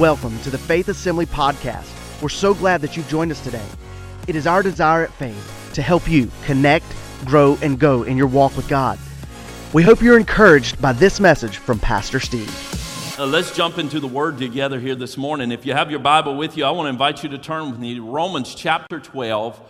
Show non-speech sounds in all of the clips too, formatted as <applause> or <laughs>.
Welcome to the Faith Assembly Podcast. We're so glad that you've joined us today. It is our desire at Faith to help you connect, grow, and go in your walk with God. We hope you're encouraged by this message from Pastor Steve. Uh, let's jump into the Word together here this morning. If you have your Bible with you, I want to invite you to turn with me to Romans chapter 12.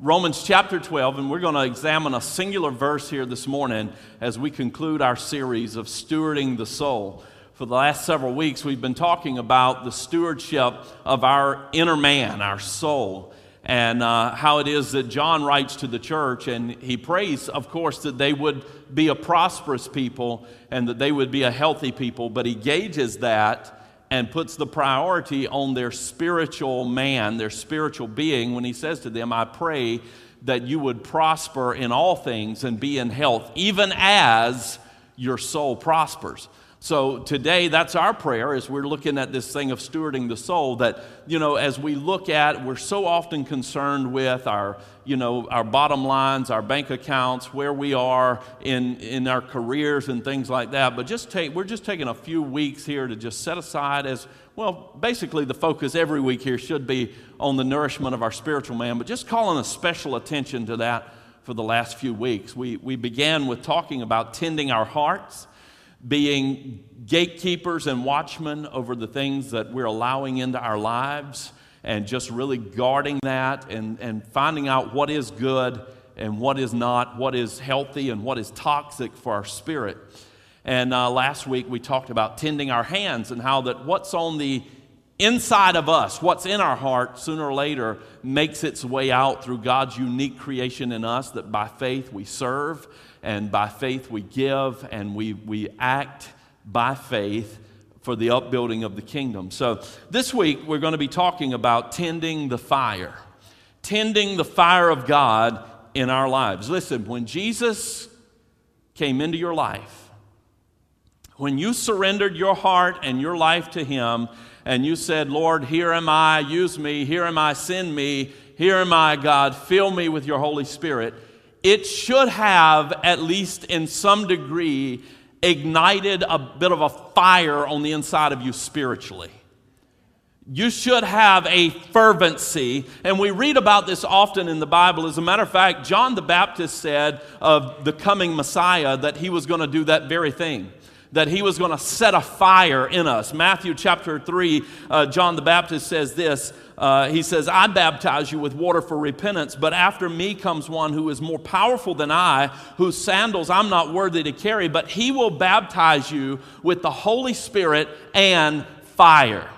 Romans chapter 12, and we're going to examine a singular verse here this morning as we conclude our series of stewarding the soul. For the last several weeks, we've been talking about the stewardship of our inner man, our soul, and uh, how it is that John writes to the church, and he prays, of course, that they would be a prosperous people and that they would be a healthy people, but he gauges that and puts the priority on their spiritual man, their spiritual being, when he says to them, I pray that you would prosper in all things and be in health, even as your soul prospers. So today, that's our prayer as we're looking at this thing of stewarding the soul. That, you know, as we look at, we're so often concerned with our, you know, our bottom lines, our bank accounts, where we are in, in our careers and things like that. But just take, we're just taking a few weeks here to just set aside as, well, basically the focus every week here should be on the nourishment of our spiritual man, but just calling a special attention to that for the last few weeks. We, we began with talking about tending our hearts being gatekeepers and watchmen over the things that we're allowing into our lives and just really guarding that and, and finding out what is good and what is not, what is healthy and what is toxic for our spirit. And uh, last week we talked about tending our hands and how that what's on the inside of us, what's in our heart, sooner or later makes its way out through God's unique creation in us that by faith we serve and by faith we give and we, we act by faith for the upbuilding of the kingdom. So this week we're going to be talking about tending the fire, tending the fire of God in our lives. Listen, when Jesus came into your life, when you surrendered your heart and your life to Him, and you said, Lord, here am I, use me, here am I, send me, here am I, God, fill me with your Holy Spirit it should have, at least in some degree, ignited a bit of a fire on the inside of you spiritually. You should have a fervency. And we read about this often in the Bible. As a matter of fact, John the Baptist said of the coming Messiah that he was going to do that very thing that he was going to set a fire in us. Matthew chapter 3, uh, John the Baptist says this. Uh, he says, I baptize you with water for repentance, but after me comes one who is more powerful than I, whose sandals I'm not worthy to carry, but he will baptize you with the Holy Spirit and fire.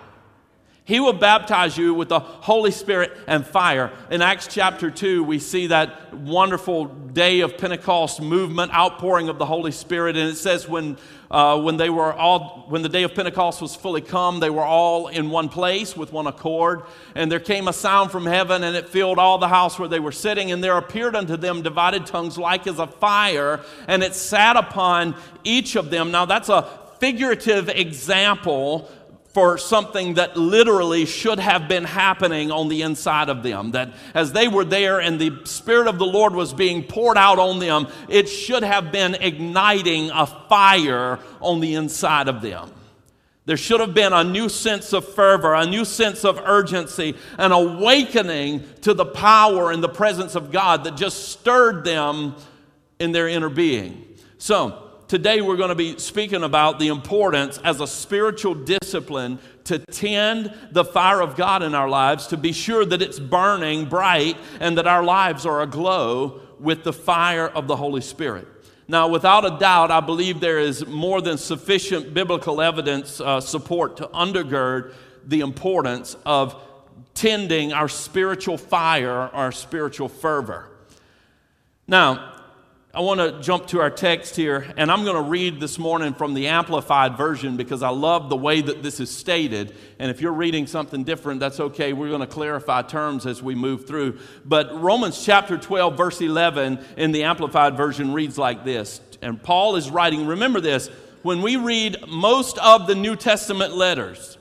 He will baptize you with the Holy Spirit and fire. In Acts chapter 2, we see that wonderful day of Pentecost movement, outpouring of the Holy Spirit. And it says, when, uh, when, they were all, when the day of Pentecost was fully come, they were all in one place with one accord. And there came a sound from heaven, and it filled all the house where they were sitting. And there appeared unto them divided tongues like as a fire, and it sat upon each of them. Now, that's a figurative example for something that literally should have been happening on the inside of them. That as they were there and the Spirit of the Lord was being poured out on them, it should have been igniting a fire on the inside of them. There should have been a new sense of fervor, a new sense of urgency, an awakening to the power and the presence of God that just stirred them in their inner being. So, today we're going to be speaking about the importance as a spiritual discipline to tend the fire of God in our lives, to be sure that it's burning bright and that our lives are aglow with the fire of the Holy Spirit. Now, without a doubt, I believe there is more than sufficient biblical evidence uh, support to undergird the importance of tending our spiritual fire, our spiritual fervor. Now, I want to jump to our text here, and I'm going to read this morning from the Amplified Version because I love the way that this is stated. And if you're reading something different, that's okay. We're going to clarify terms as we move through. But Romans chapter 12, verse 11 in the Amplified Version reads like this. And Paul is writing, remember this, when we read most of the New Testament letters,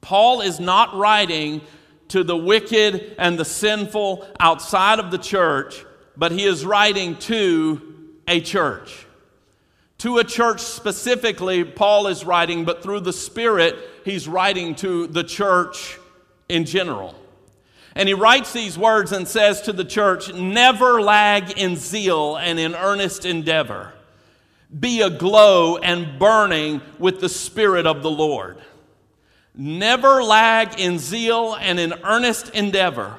Paul is not writing to the wicked and the sinful outside of the church but he is writing to a church To a church specifically, Paul is writing, but through the Spirit, he's writing to the church in general. And he writes these words and says to the church, Never lag in zeal and in earnest endeavor. Be aglow and burning with the Spirit of the Lord. Never lag in zeal and in earnest endeavor.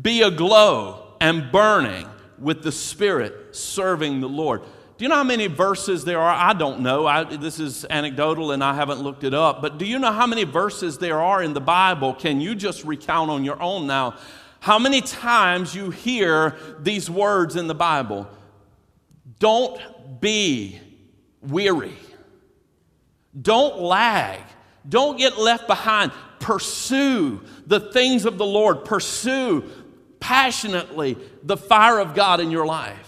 Be aglow and burning with the Spirit, serving the Lord. Do you know how many verses there are? I don't know. I, this is anecdotal and I haven't looked it up. But do you know how many verses there are in the Bible? Can you just recount on your own now? How many times you hear these words in the Bible? Don't be weary. Don't lag. Don't get left behind. Pursue the things of the Lord. Pursue passionately the fire of God in your life.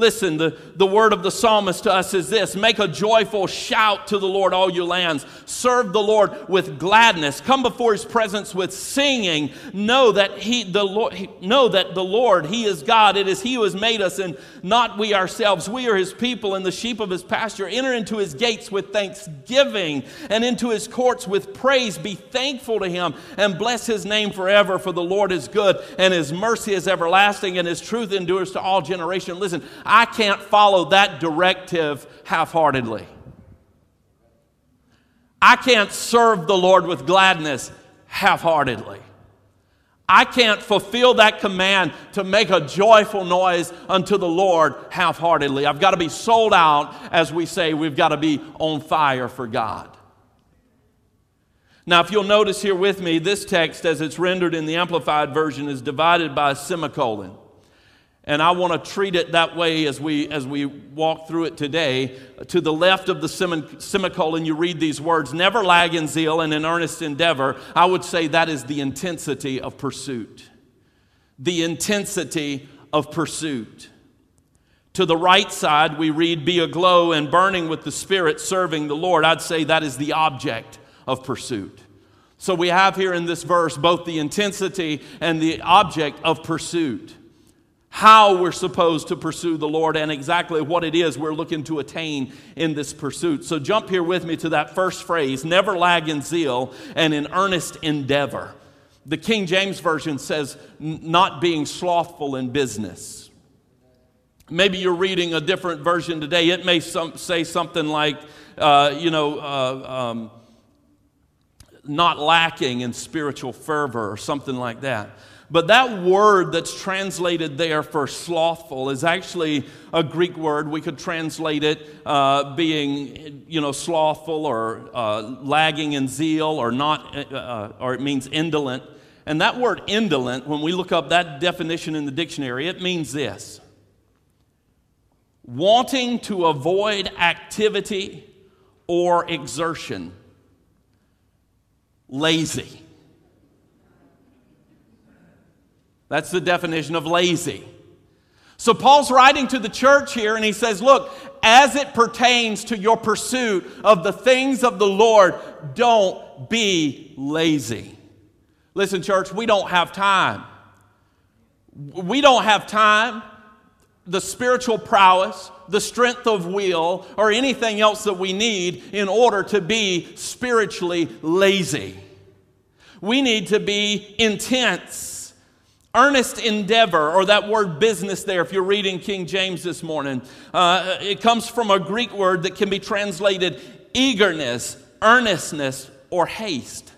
Listen, the, the word of the psalmist to us is this Make a joyful shout to the Lord, all you lands. Serve the Lord with gladness. Come before his presence with singing. Know that he, the Lord, he, know that the Lord, he is God. It is he who has made us and not we ourselves. We are his people and the sheep of his pasture. Enter into his gates with thanksgiving and into his courts with praise. Be thankful to him and bless his name forever, for the Lord is good and his mercy is everlasting and his truth endures to all generation. Listen, I can't follow that directive half heartedly. I can't serve the Lord with gladness half heartedly. I can't fulfill that command to make a joyful noise unto the Lord half heartedly. I've got to be sold out, as we say, we've got to be on fire for God. Now, if you'll notice here with me, this text, as it's rendered in the Amplified Version, is divided by a semicolon. And I want to treat it that way as we, as we walk through it today. To the left of the semicolon, you read these words never lag in zeal and in earnest endeavor. I would say that is the intensity of pursuit. The intensity of pursuit. To the right side, we read, Be aglow and burning with the Spirit, serving the Lord. I'd say that is the object of pursuit. So we have here in this verse both the intensity and the object of pursuit how we're supposed to pursue the Lord and exactly what it is we're looking to attain in this pursuit. So jump here with me to that first phrase never lag in zeal and in earnest endeavor. The King James Version says, not being slothful in business. Maybe you're reading a different version today. It may some, say something like, uh, you know, uh, um, not lacking in spiritual fervor or something like that. But that word that's translated there for slothful is actually a Greek word. We could translate it uh, being, you know, slothful or uh, lagging in zeal or not, uh, uh, or it means indolent. And that word indolent, when we look up that definition in the dictionary, it means this wanting to avoid activity or exertion, lazy. That's the definition of lazy. So Paul's writing to the church here and he says, Look, as it pertains to your pursuit of the things of the Lord, don't be lazy. Listen, church, we don't have time. We don't have time, the spiritual prowess, the strength of will, or anything else that we need in order to be spiritually lazy. We need to be intense Earnest endeavor, or that word business there, if you're reading King James this morning, uh, it comes from a Greek word that can be translated eagerness, earnestness, or haste.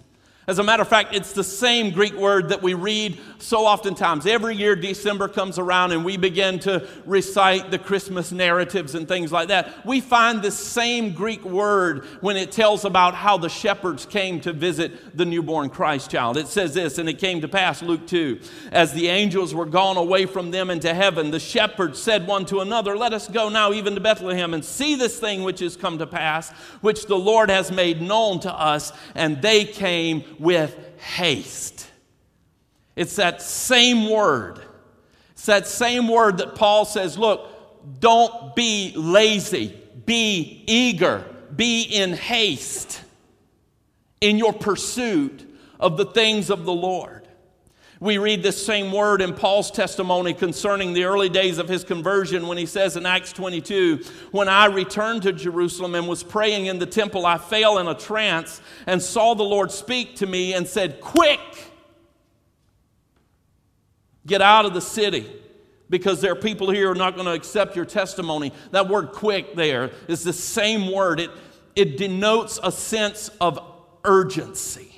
As a matter of fact, it's the same Greek word that we read so oftentimes. Every year, December comes around and we begin to recite the Christmas narratives and things like that. We find this same Greek word when it tells about how the shepherds came to visit the newborn Christ child. It says this, and it came to pass, Luke 2, as the angels were gone away from them into heaven, the shepherds said one to another, Let us go now even to Bethlehem and see this thing which is come to pass, which the Lord has made known to us. And they came with haste. It's that same word. It's that same word that Paul says, look, don't be lazy, be eager, be in haste in your pursuit of the things of the Lord. We read this same word in Paul's testimony concerning the early days of his conversion when he says in Acts 22 When I returned to Jerusalem and was praying in the temple, I fell in a trance and saw the Lord speak to me and said, Quick, get out of the city because there are people here who are not going to accept your testimony. That word quick there is the same word, it, it denotes a sense of urgency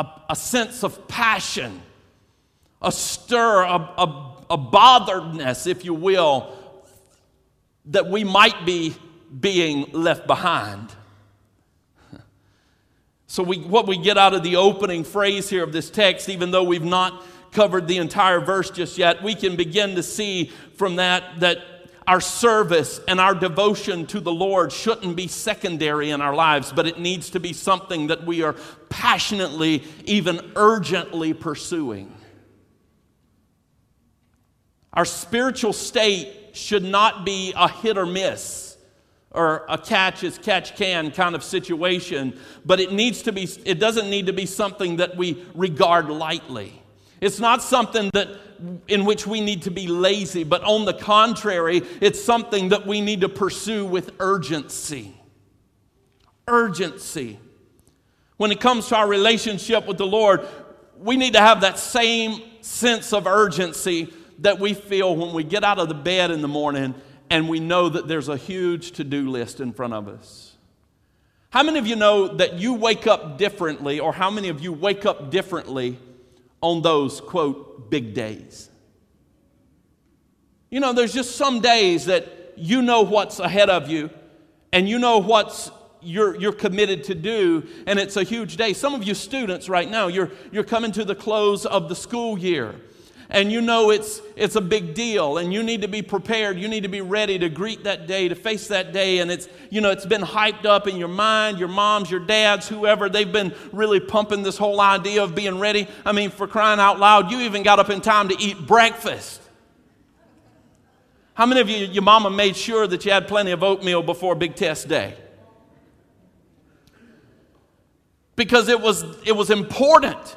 a, a sense of passion, a stir, a, a, a botheredness, if you will, that we might be being left behind. <laughs> So, we, what we get out of the opening phrase here of this text, even though we've not covered the entire verse just yet, we can begin to see from that that our service and our devotion to the Lord shouldn't be secondary in our lives, but it needs to be something that we are passionately, even urgently pursuing. Our spiritual state should not be a hit or miss or a catch as catch can kind of situation, but it needs to be, it doesn't need to be something that we regard lightly. It's not something that in which we need to be lazy, but on the contrary, it's something that we need to pursue with urgency. Urgency. When it comes to our relationship with the Lord, we need to have that same sense of urgency that we feel when we get out of the bed in the morning and we know that there's a huge to do list in front of us. How many of you know that you wake up differently, or how many of you wake up differently on those, quote, big days. You know, there's just some days that you know what's ahead of you and you know what's you're, you're committed to do, and it's a huge day. Some of you students right now, you're, you're coming to the close of the school year and you know it's, it's a big deal and you need to be prepared. You need to be ready to greet that day to face that day and it's you know it's been hyped up in your mind your moms your dads whoever they've been really pumping this whole idea of being ready. I mean for crying out loud you even got up in time to eat breakfast. How many of you your mama made sure that you had plenty of oatmeal before big test day? Because it was it was important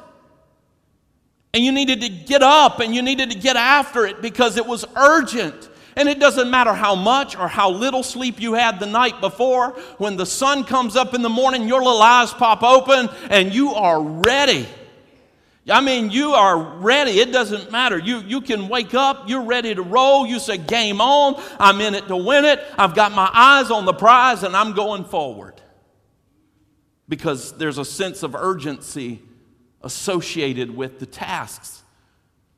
and you needed to get up and you needed to get after it because it was urgent. And it doesn't matter how much or how little sleep you had the night before. When the sun comes up in the morning, your little eyes pop open and you are ready. I mean, you are ready. It doesn't matter. You, you can wake up, you're ready to roll. You say, Game on. I'm in it to win it. I've got my eyes on the prize and I'm going forward. Because there's a sense of urgency associated with the tasks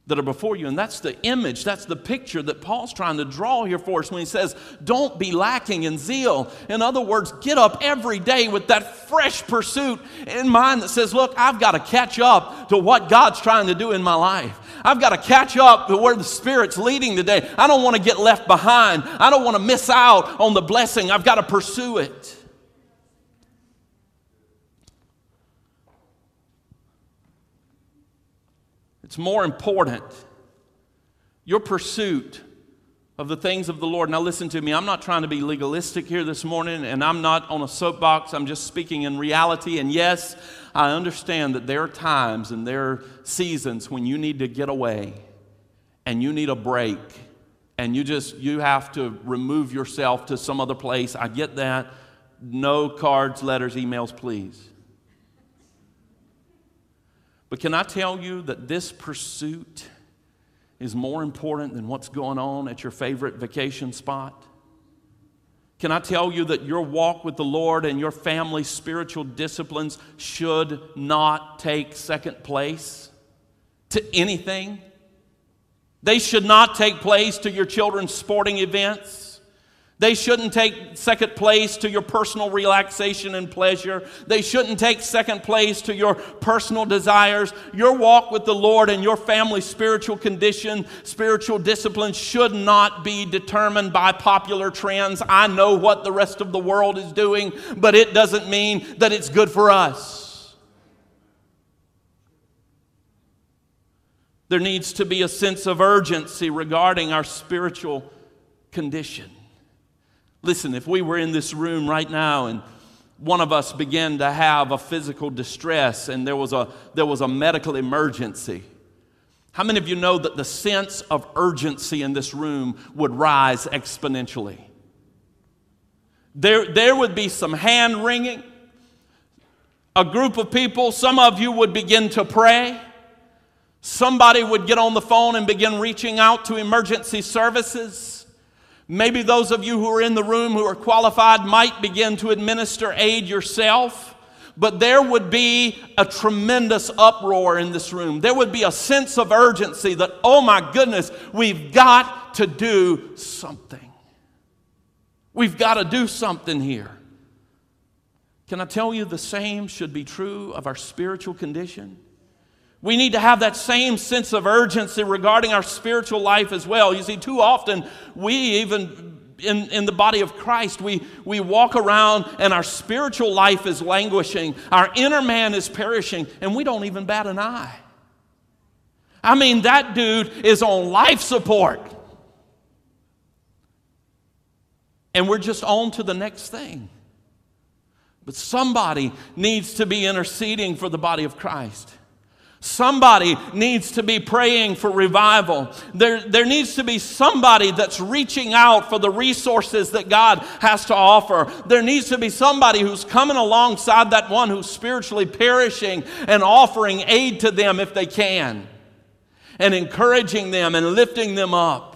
that are before you. And that's the image, that's the picture that Paul's trying to draw here for us when he says, Don't be lacking in zeal. In other words, get up every day with that fresh pursuit in mind that says, Look, I've got to catch up to what God's trying to do in my life. I've got to catch up to where the Spirit's leading today. I don't want to get left behind. I don't want to miss out on the blessing. I've got to pursue it. It's more important. Your pursuit of the things of the Lord. Now, listen to me. I'm not trying to be legalistic here this morning, and I'm not on a soapbox. I'm just speaking in reality. And yes, I understand that there are times and there are seasons when you need to get away and you need a break and you just you have to remove yourself to some other place. I get that. No cards, letters, emails, please. But can I tell you that this pursuit is more important than what's going on at your favorite vacation spot? Can I tell you that your walk with the Lord and your family's spiritual disciplines should not take second place to anything? They should not take place to your children's sporting events. They shouldn't take second place to your personal relaxation and pleasure. They shouldn't take second place to your personal desires. Your walk with the Lord and your family's spiritual condition, spiritual discipline should not be determined by popular trends. I know what the rest of the world is doing, but it doesn't mean that it's good for us. There needs to be a sense of urgency regarding our spiritual condition. Listen, if we were in this room right now and one of us began to have a physical distress and there was a, there was a medical emergency. How many of you know that the sense of urgency in this room would rise exponentially? There, there would be some hand wringing. A group of people, some of you would begin to pray. Somebody would get on the phone and begin reaching out to emergency services. Maybe those of you who are in the room who are qualified might begin to administer aid yourself but there would be a tremendous uproar in this room. There would be a sense of urgency that, oh my goodness, we've got to do something. We've got to do something here. Can I tell you the same should be true of our spiritual condition? We need to have that same sense of urgency regarding our spiritual life as well. You see, too often we even in, in the body of Christ, we, we walk around and our spiritual life is languishing, our inner man is perishing, and we don't even bat an eye. I mean, that dude is on life support. And we're just on to the next thing. But somebody needs to be interceding for the body of Christ. Somebody needs to be praying for revival. There, there needs to be somebody that's reaching out for the resources that God has to offer. There needs to be somebody who's coming alongside that one who's spiritually perishing and offering aid to them if they can, and encouraging them and lifting them up.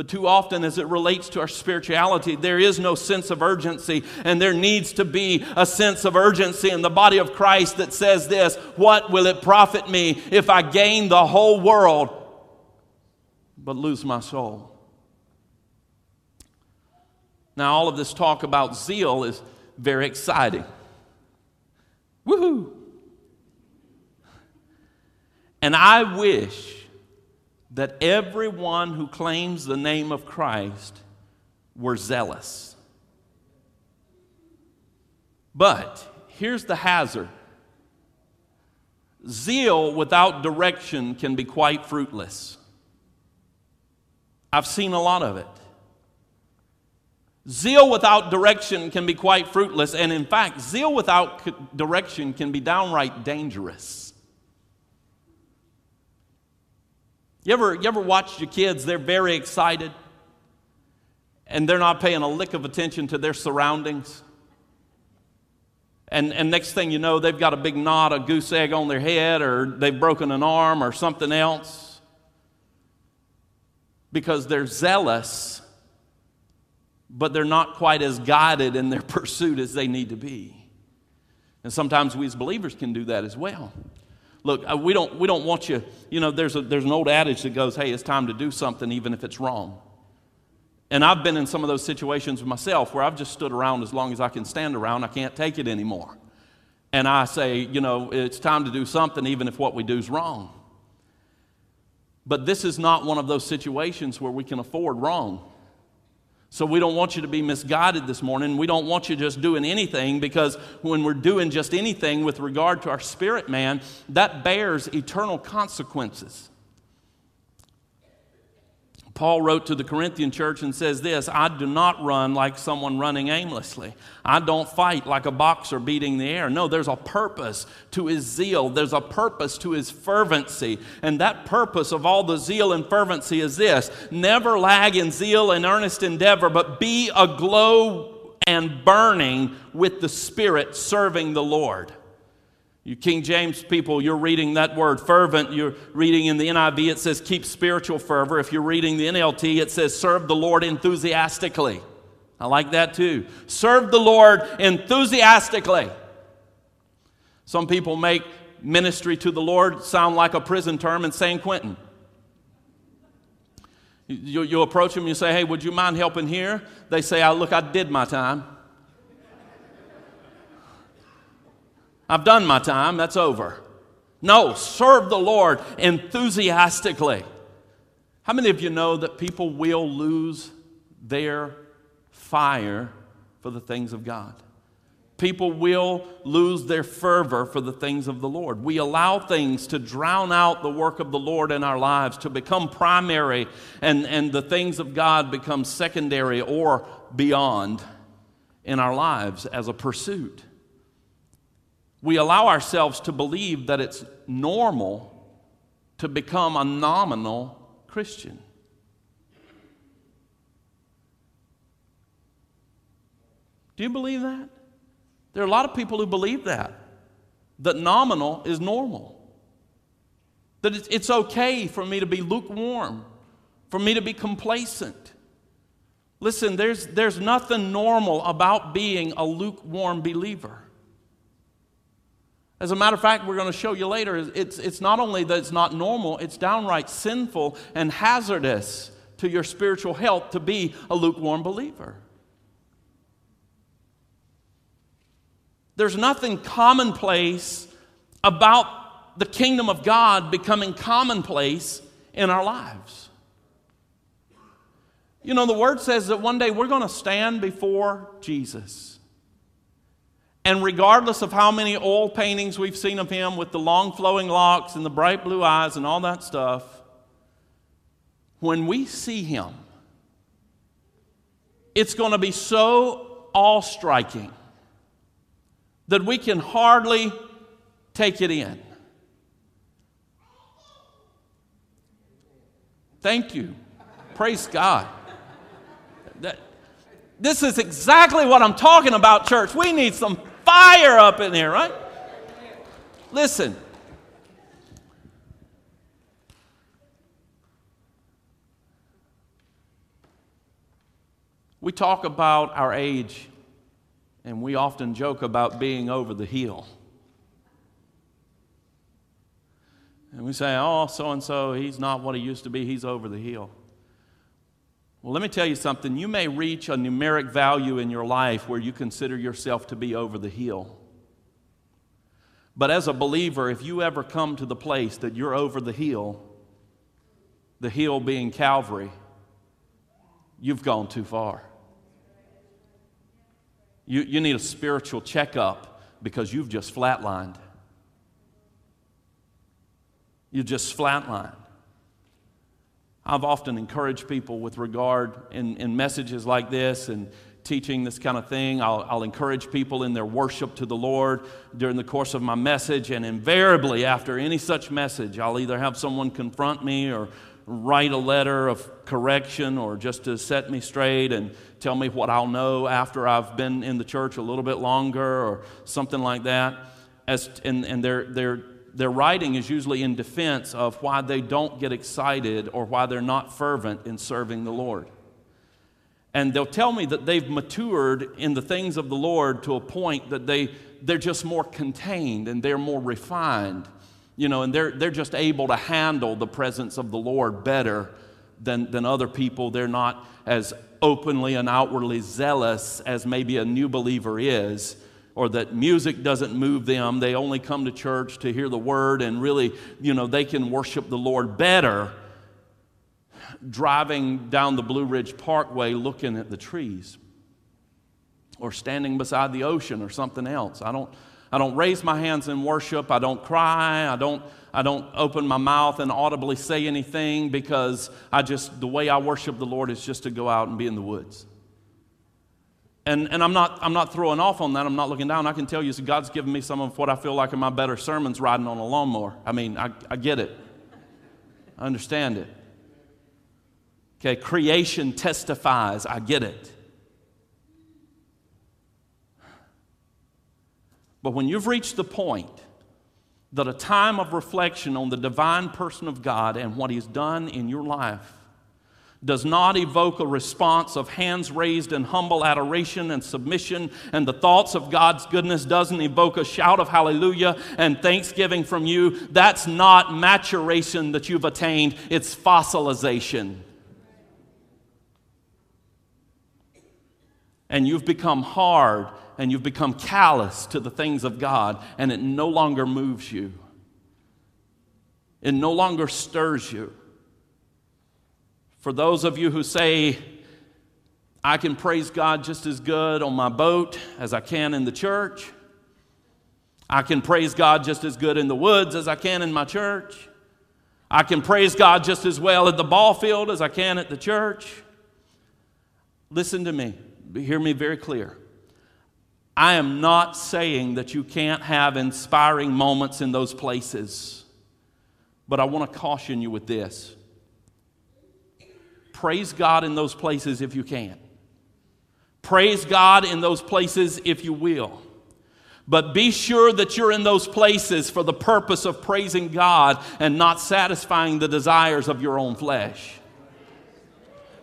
But too often, as it relates to our spirituality, there is no sense of urgency, and there needs to be a sense of urgency in the body of Christ that says this What will it profit me if I gain the whole world but lose my soul? Now, all of this talk about zeal is very exciting. Woohoo! And I wish that everyone who claims the name of Christ were zealous. But here's the hazard zeal without direction can be quite fruitless. I've seen a lot of it. Zeal without direction can be quite fruitless, and in fact, zeal without direction can be downright dangerous. You ever, you ever watched your kids? They're very excited and they're not paying a lick of attention to their surroundings. And, and next thing you know, they've got a big knot, a goose egg on their head, or they've broken an arm or something else because they're zealous, but they're not quite as guided in their <laughs> pursuit as they need to be. And sometimes we as believers can do that as well. Look, uh, we don't, we don't want you, you know, there's, a, there's an old adage that goes, hey, it's time to do something even if it's wrong. And I've been in some of those situations myself where I've just stood around as long as I can stand around. I can't take it anymore. And I say, you know, it's time to do something even if what we do is wrong. But this is not one of those situations where we can afford wrong. So we don't want you to be misguided this morning. We don't want you just doing anything because when we're doing just anything with regard to our spirit man, that bears eternal consequences. Paul wrote to the Corinthian church and says this I do not run like someone running aimlessly. I don't fight like a boxer beating the air. No, there's a purpose to his zeal, there's a purpose to his fervency. And that purpose of all the zeal and fervency is this never lag in zeal and earnest endeavor, but be aglow and burning with the Spirit serving the Lord. You King James people, you're reading that word fervent. You're reading in the NIV, it says keep spiritual fervor. If you're reading the NLT, it says serve the Lord enthusiastically. I like that too. Serve the Lord enthusiastically. Some people make ministry to the Lord sound like a prison term in San Quentin. You, you approach them, you say, Hey, would you mind helping here? They say, oh, Look, I did my time. I've done my time, that's over. No, serve the Lord enthusiastically. How many of you know that people will lose their fire for the things of God? People will lose their fervor for the things of the Lord. We allow things to drown out the work of the Lord in our lives, to become primary, and, and the things of God become secondary or beyond. in our lives as a pursuit. We allow ourselves to believe that it's normal to become a nominal Christian. Do you believe that? There are a lot of people who believe that, that nominal is normal. That it's okay for me to be lukewarm, for me to be complacent. Listen, there's, there's nothing normal about being a lukewarm believer. As a matter of fact, we're going to show you later, it's, it's not only that it's not normal, it's downright sinful and hazardous to your spiritual health to be a lukewarm believer. There's nothing commonplace about the kingdom of God becoming commonplace in our lives. You know, the word says that one day we're going to stand before Jesus. And regardless of how many oil paintings we've seen of him with the long flowing locks and the bright blue eyes and all that stuff, when we see him, it's going to be so awe striking that we can hardly take it in. Thank you. Praise God. That, this is exactly what I'm talking about, church. We need some fire up in here, right? Listen. We talk about our age, and we often joke about being over the hill. And we say, oh, so and so, he's not what he used to be, he's over the hill. Well, let me tell you something. You may reach a numeric value in your life where you consider yourself to be over the hill. But as a believer, if you ever come to the place that you're over the hill, the hill being Calvary, you've gone too far. You, you need a spiritual checkup because you've just flatlined. You just flatlined. I've often encouraged people with regard in, in messages like this and teaching this kind of thing. I'll, I'll, encourage people in their worship to the Lord during the course of my message, and invariably, after any such message, I'll either have someone confront me or write a letter of correction or just to set me straight and tell me what I'll know after I've been in the church a little bit longer or something like that. As, and and they're, they're their writing is usually in defense of why they don't get excited or why they're not fervent in serving the Lord. And they'll tell me that they've matured in the things of the Lord to a point that they, they're just more contained and they're more refined, you know, and they're, they're just able to handle the presence of the Lord better than, than other people. They're not as openly and outwardly zealous as maybe a new believer is or that music doesn't move them. They only come to church to hear the word and really, you know, they can worship the Lord better driving down the Blue Ridge Parkway looking at the trees or standing beside the ocean or something else. I don't I don't raise my hands in worship. I don't cry. I don't, I don't open my mouth and audibly say anything because I just, the way I worship the Lord is just to go out and be in the woods. And, and I'm, not, I'm not throwing off on that. I'm not looking down. I can tell you, so God's given me some of what I feel like are my better sermons riding on a lawnmower. I mean, I, I get it. I understand it. Okay, creation testifies. I get it. But when you've reached the point that a time of reflection on the divine person of God and what He's done in your life does not evoke a response of hands raised in humble adoration and submission, and the thoughts of God's goodness doesn't evoke a shout of hallelujah and thanksgiving from you, that's not maturation that you've attained, it's fossilization. And you've become hard and you've become callous to the things of God, and it no longer moves you, it no longer stirs you. For those of you who say, I can praise God just as good on my boat as I can in the church. I can praise God just as good in the woods as I can in my church. I can praise God just as well at the ball field as I can at the church. Listen to me, hear me very clear. I am not saying that you can't have inspiring moments in those places, but I want to caution you with this. Praise God in those places if you can. Praise God in those places if you will. But be sure that you're in those places for the purpose of praising God and not satisfying the desires of your own flesh.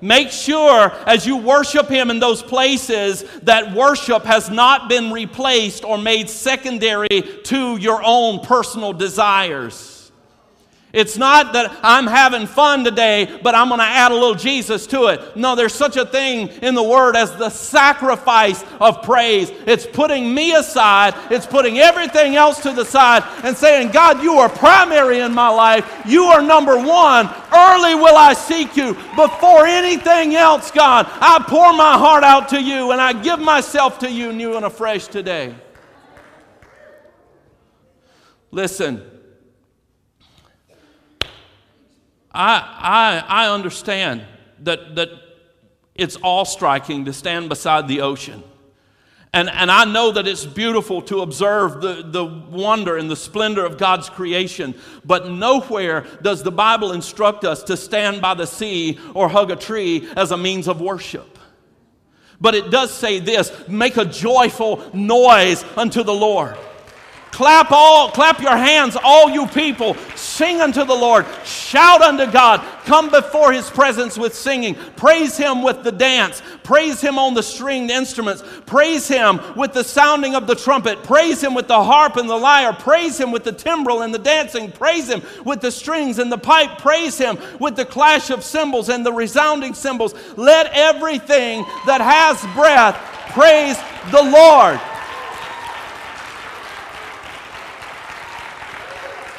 Make sure as you worship Him in those places that worship has not been replaced or made secondary to your own personal desires. It's not that I'm having fun today, but I'm going to add a little Jesus to it. No, there's such a thing in the Word as the sacrifice of praise. It's putting me aside, it's putting everything else to the side, and saying, God, you are primary in my life. You are number one. Early will I seek you. Before anything else, God, I pour my heart out to you and I give myself to you new and afresh today. Listen. I, I, understand that, that it's all striking to stand beside the ocean. And, and I know that it's beautiful to observe the, the wonder and the splendor of God's creation, but nowhere does the Bible instruct us to stand by the sea or hug a tree as a means of worship. But it does say this make a joyful noise unto the Lord. Clap all, clap your hands, all you people. Sing unto the Lord. Shout unto God. Come before his presence with singing. Praise him with the dance. Praise him on the stringed instruments. Praise him with the sounding of the trumpet. Praise him with the harp and the lyre. Praise him with the timbrel and the dancing. Praise him with the strings and the pipe. Praise him with the clash of cymbals and the resounding cymbals. Let everything that has breath praise the Lord.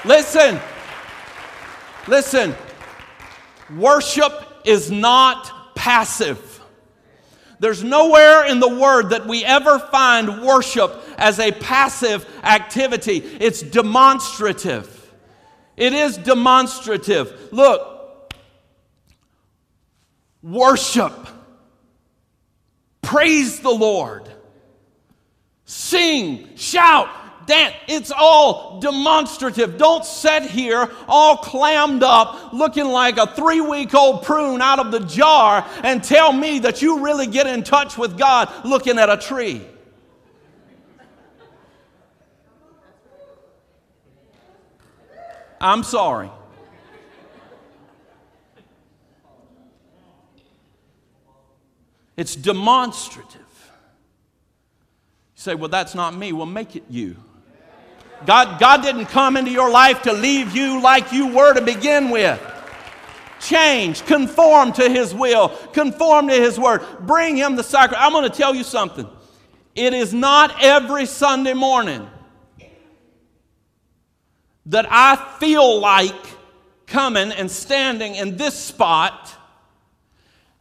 Listen, listen. Worship is not passive. There's nowhere in the Word that we ever find worship as a passive activity, it's demonstrative. It is demonstrative. Look, worship, praise the Lord, sing, shout, dance. It's all demonstrative. Don't sit here all clammed up, looking like a three week old prune out of the jar, and tell me that you really get in touch with God looking at a tree. I'm sorry. It's demonstrative. You say, well, that's not me. Well, make it you. God, God didn't come into your life to leave you like you were to begin with. Change, conform to His will, conform to His word, bring Him the sacrifice. I'm going to tell you something. It is not every Sunday morning that I feel like coming and standing in this spot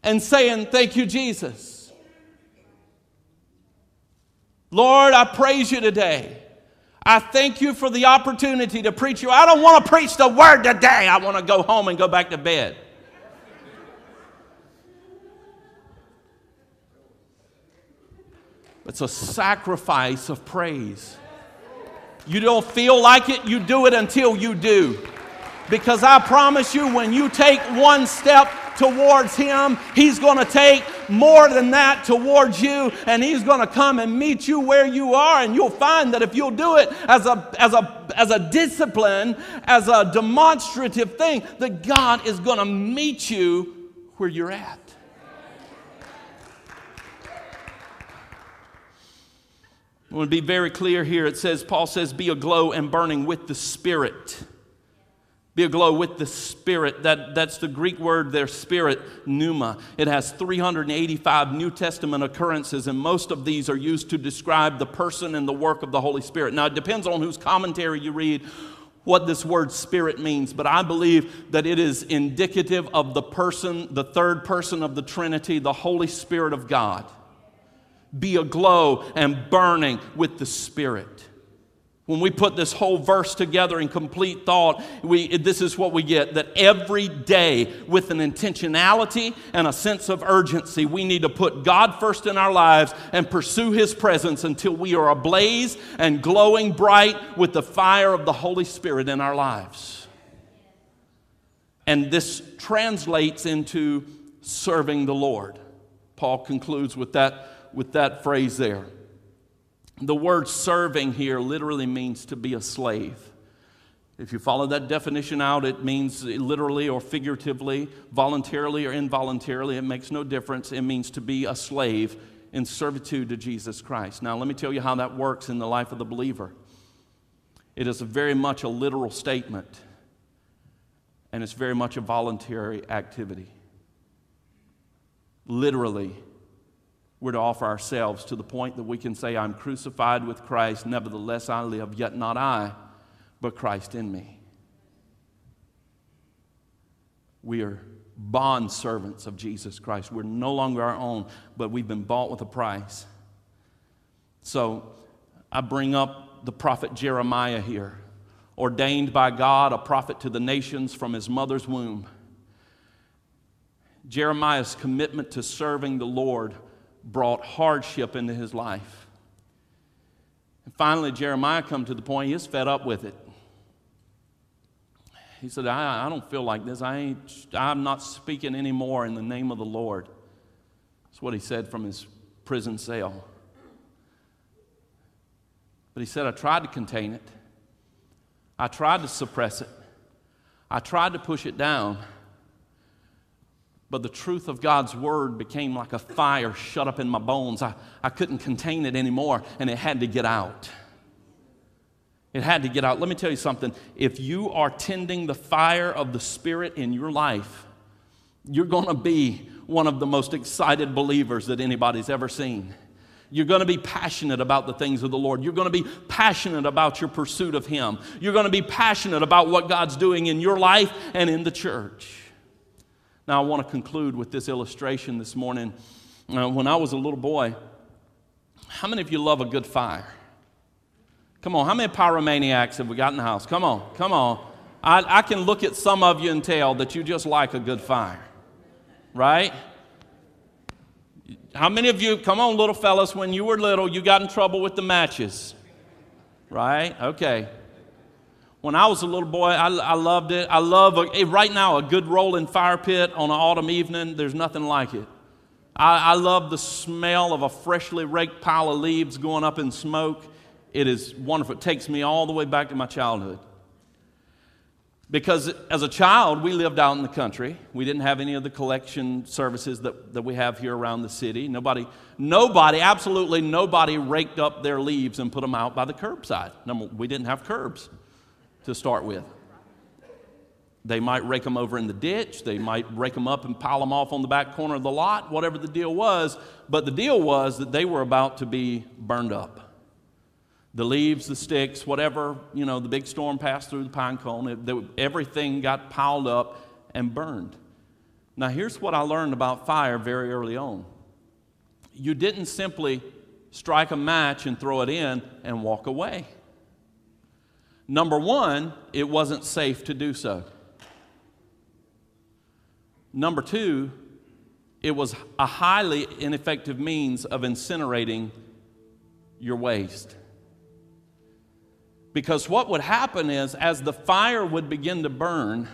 and saying, Thank you, Jesus. Lord, I praise you today. I thank you for the opportunity to preach you. I don't want to preach the word today. I want to go home and go back to bed. It's a sacrifice of praise. You don't feel like it, you do it until you do. Because I promise you, when you take one step towards Him, He's going to take more than that towards you, and He's going to come and meet you where you are. And you'll find that if you'll do it as a, as a, as a discipline, as a demonstrative thing, that God is going to meet you where you're at. I want to be very clear here. It says, Paul says, be aglow and burning with the Spirit. Be aglow with the Spirit. That, that's the Greek word there, Spirit, pneuma. It has 385 New Testament occurrences, and most of these are used to describe the person and the work of the Holy Spirit. Now, it depends on whose commentary you read what this word spirit means, but I believe that it is indicative of the person, the third person of the Trinity, the Holy Spirit of God. Be aglow and burning with the Spirit. When we put this whole verse together in complete thought, we, this is what we get that every day, with an intentionality and a sense of urgency, we need to put God first in our lives and pursue His presence until we are ablaze and glowing bright with the fire of the Holy Spirit in our lives. And this translates into serving the Lord. Paul concludes with that, with that phrase there. The word serving here literally means to be a slave. If you follow that definition out, it means literally or figuratively, voluntarily or involuntarily, it makes no difference. It means to be a slave in servitude to Jesus Christ. Now, let me tell you how that works in the life of the believer. It is very much a literal statement, and it's very much a voluntary activity. Literally, we're to offer ourselves to the point that we can say, I'm crucified with Christ, nevertheless I live, yet not I, but Christ in me. We are bond servants of Jesus Christ. We're no longer our own, but we've been bought with a price. So I bring up the prophet Jeremiah here, ordained by God, a prophet to the nations from his mother's womb. Jeremiah's commitment to serving the Lord brought hardship into his life. And finally, Jeremiah come to the point he's fed up with it. He said, I, I don't feel like this. I ain't, I'm not speaking anymore in the name of the Lord. That's what he said from his prison cell. But he said, I tried to contain it. I tried to suppress it. I tried to push it down. But the truth of God's word became like a fire shut up in my bones. I, I couldn't contain it anymore, and it had to get out. It had to get out. Let me tell you something. If you are tending the fire of the Spirit in your life, you're going to be one of the most excited believers that anybody's ever seen. You're going to be passionate about the things of the Lord. You're going to be passionate about your pursuit of Him. You're going to be passionate about what God's doing in your life and in the church. Now, I want to conclude with this illustration this morning. Uh, when I was a little boy, how many of you love a good fire? Come on, how many pyromaniacs have we got in the house? Come on, come on. I, I can look at some of you and tell that you just like a good fire, right? How many of you, come on, little fellas, when you were little, you got in trouble with the matches? Right? Okay. When I was a little boy, I, I loved it. I love, a, right now, a good rolling fire pit on an autumn evening. There's nothing like it. I, I love the smell of a freshly raked pile of leaves going up in smoke. It is wonderful. It takes me all the way back to my childhood. Because as a child, we lived out in the country. We didn't have any of the collection services that, that we have here around the city. Nobody, nobody, absolutely nobody raked up their leaves and put them out by the curbside. Number, We didn't have curbs to start with. They might rake them over in the ditch, they might rake them up and pile them off on the back corner of the lot, whatever the deal was. But the deal was that they were about to be burned up. The leaves, the sticks, whatever, you know, the big storm passed through the pine cone, it, everything got piled up and burned. Now, here's what I learned about fire very early on you didn't simply strike a match and throw it in and walk away. Number one, it wasn't safe to do so. Number two, it was a highly ineffective means of incinerating your waste. Because what would happen is, as the fire would begin to burn,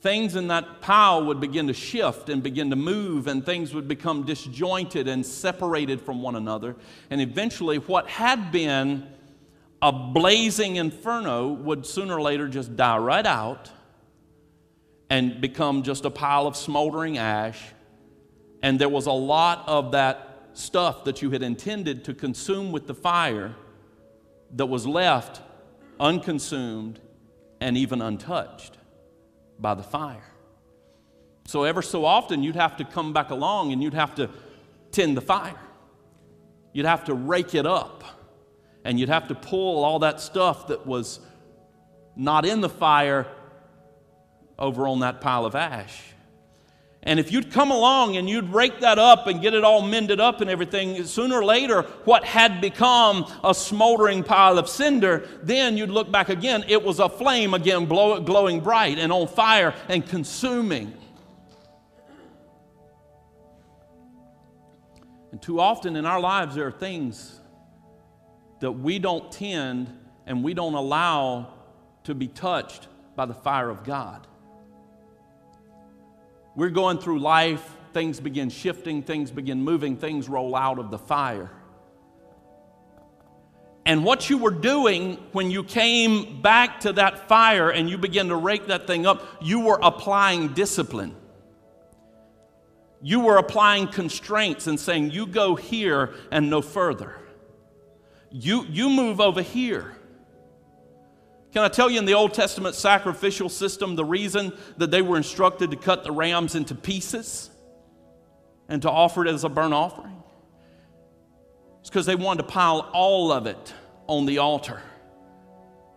things in that pile would begin to shift and begin to move, and things would become disjointed and separated from one another. And eventually, what had been a blazing inferno would sooner or later just die right out and become just a pile of smoldering ash. And there was a lot of that stuff that you had intended to consume with the fire that was left unconsumed and even untouched by the fire. So, ever so often, you'd have to come back along and you'd have to tend the fire. You'd have to rake it up and you'd have to pull all that stuff that was not in the fire over on that pile of ash. And if you'd come along and you'd rake that up and get it all mended up and everything, sooner or later, what had become a smoldering pile of cinder, then you'd look back again, it was a flame again, blow, glowing bright and on fire and consuming. And too often in our lives, there are things that we don't tend and we don't allow to be touched by the fire of God. We're going through life, things begin shifting, things begin moving, things roll out of the fire. And what you were doing when you came back to that fire and you began to rake that thing up, you were applying discipline. You were applying constraints and saying, You go here and no further. You, you move over here. Can I tell you in the Old Testament sacrificial system, the reason that they were instructed to cut the rams into pieces and to offer it as a burnt offering? It's because they wanted to pile all of it on the altar.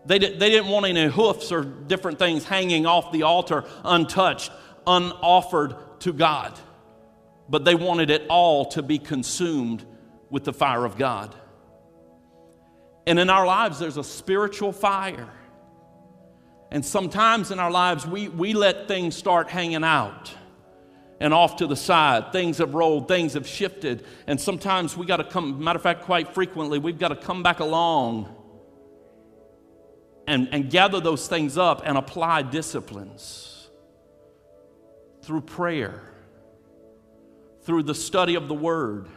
They, did, they didn't want any hoofs or different things hanging off the altar untouched, unoffered to God. But they wanted it all to be consumed with the fire of God. And in our lives, there's a spiritual fire and sometimes in our lives, we, we let things start hanging out and off to the side. Things have rolled, things have shifted. And sometimes we got to come, matter of fact, quite frequently, we've got to come back along and, and gather those things up and apply disciplines through prayer, through the study of the Word,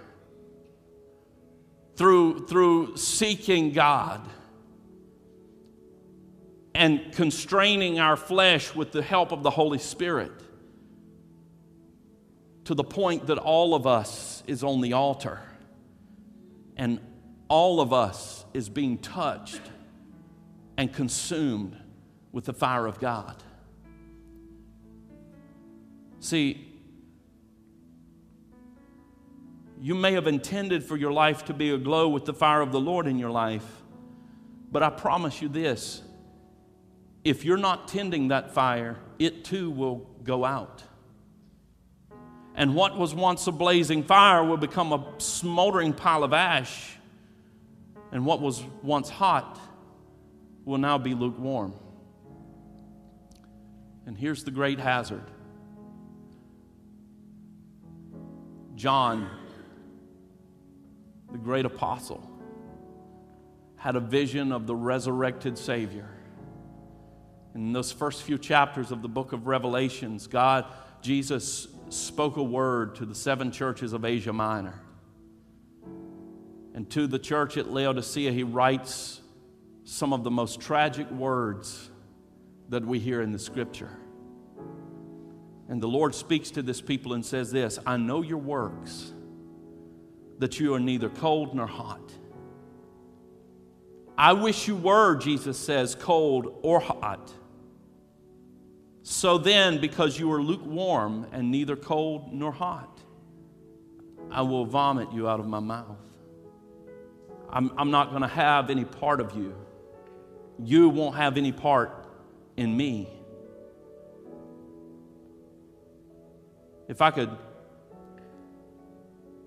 through, through seeking God and constraining our flesh with the help of the Holy Spirit to the point that all of us is on the altar and all of us is being touched and consumed with the fire of God. See, you may have intended for your life to be aglow with the fire of the Lord in your life, but I promise you this if you're not tending that fire, it too will go out. And what was once a blazing fire will become a smoldering pile of ash. And what was once hot will now be lukewarm. And here's the great hazard John, the great apostle, had a vision of the resurrected Savior. In those first few chapters of the book of Revelations, God, Jesus spoke a word to the seven churches of Asia Minor. And to the church at Laodicea, he writes some of the most tragic words that we hear in the scripture. And the Lord speaks to this people and says, This I know your works, that you are neither cold nor hot. I wish you were, Jesus says, cold or hot. So then, because you are lukewarm and neither cold nor hot, I will vomit you out of my mouth. I'm, I'm not going to have any part of you. You won't have any part in me. If I could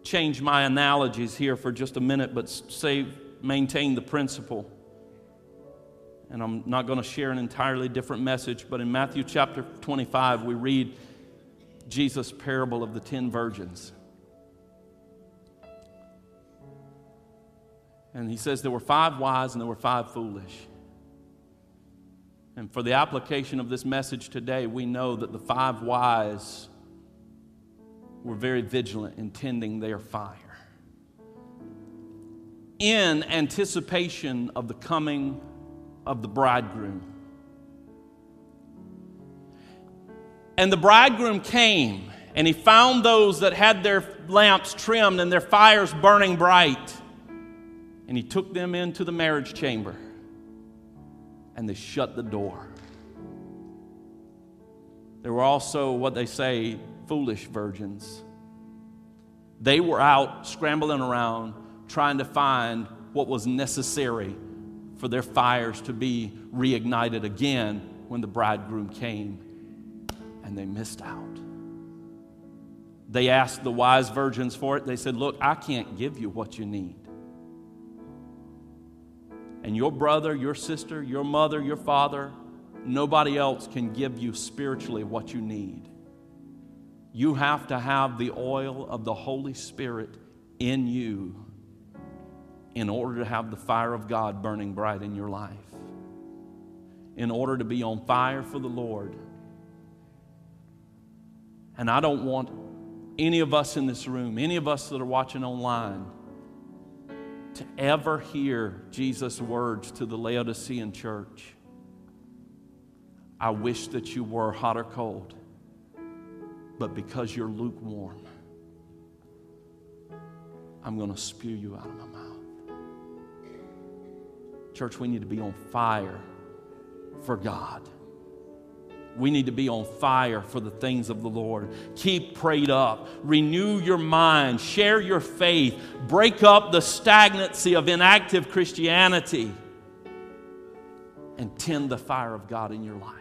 change my analogies here for just a minute, but say, maintain the principle and I'm not going to share an entirely different message, but in Matthew chapter 25, we read Jesus' parable of the ten virgins. And he says there were five wise and there were five foolish. And for the application of this message today, we know that the five wise were very vigilant in tending their fire in anticipation of the coming of the bridegroom. And the bridegroom came, and he found those that had their lamps trimmed and their fires burning bright. And he took them into the marriage chamber, and they shut the door. There were also what they say foolish virgins. They were out scrambling around trying to find what was necessary for their fires to be reignited again when the bridegroom came and they missed out. They asked the wise virgins for it. They said, Look, I can't give you what you need. And your brother, your sister, your mother, your father, nobody else can give you spiritually what you need. You have to have the oil of the Holy Spirit in you in order to have the fire of God burning bright in your life. In order to be on fire for the Lord. And I don't want any of us in this room, any of us that are watching online, to ever hear Jesus' words to the Laodicean church. I wish that you were hot or cold, but because you're lukewarm, I'm going to spew you out of my mouth. Church, we need to be on fire for God. We need to be on fire for the things of the Lord. Keep prayed up. Renew your mind. Share your faith. Break up the stagnancy of inactive Christianity. And tend the fire of God in your life.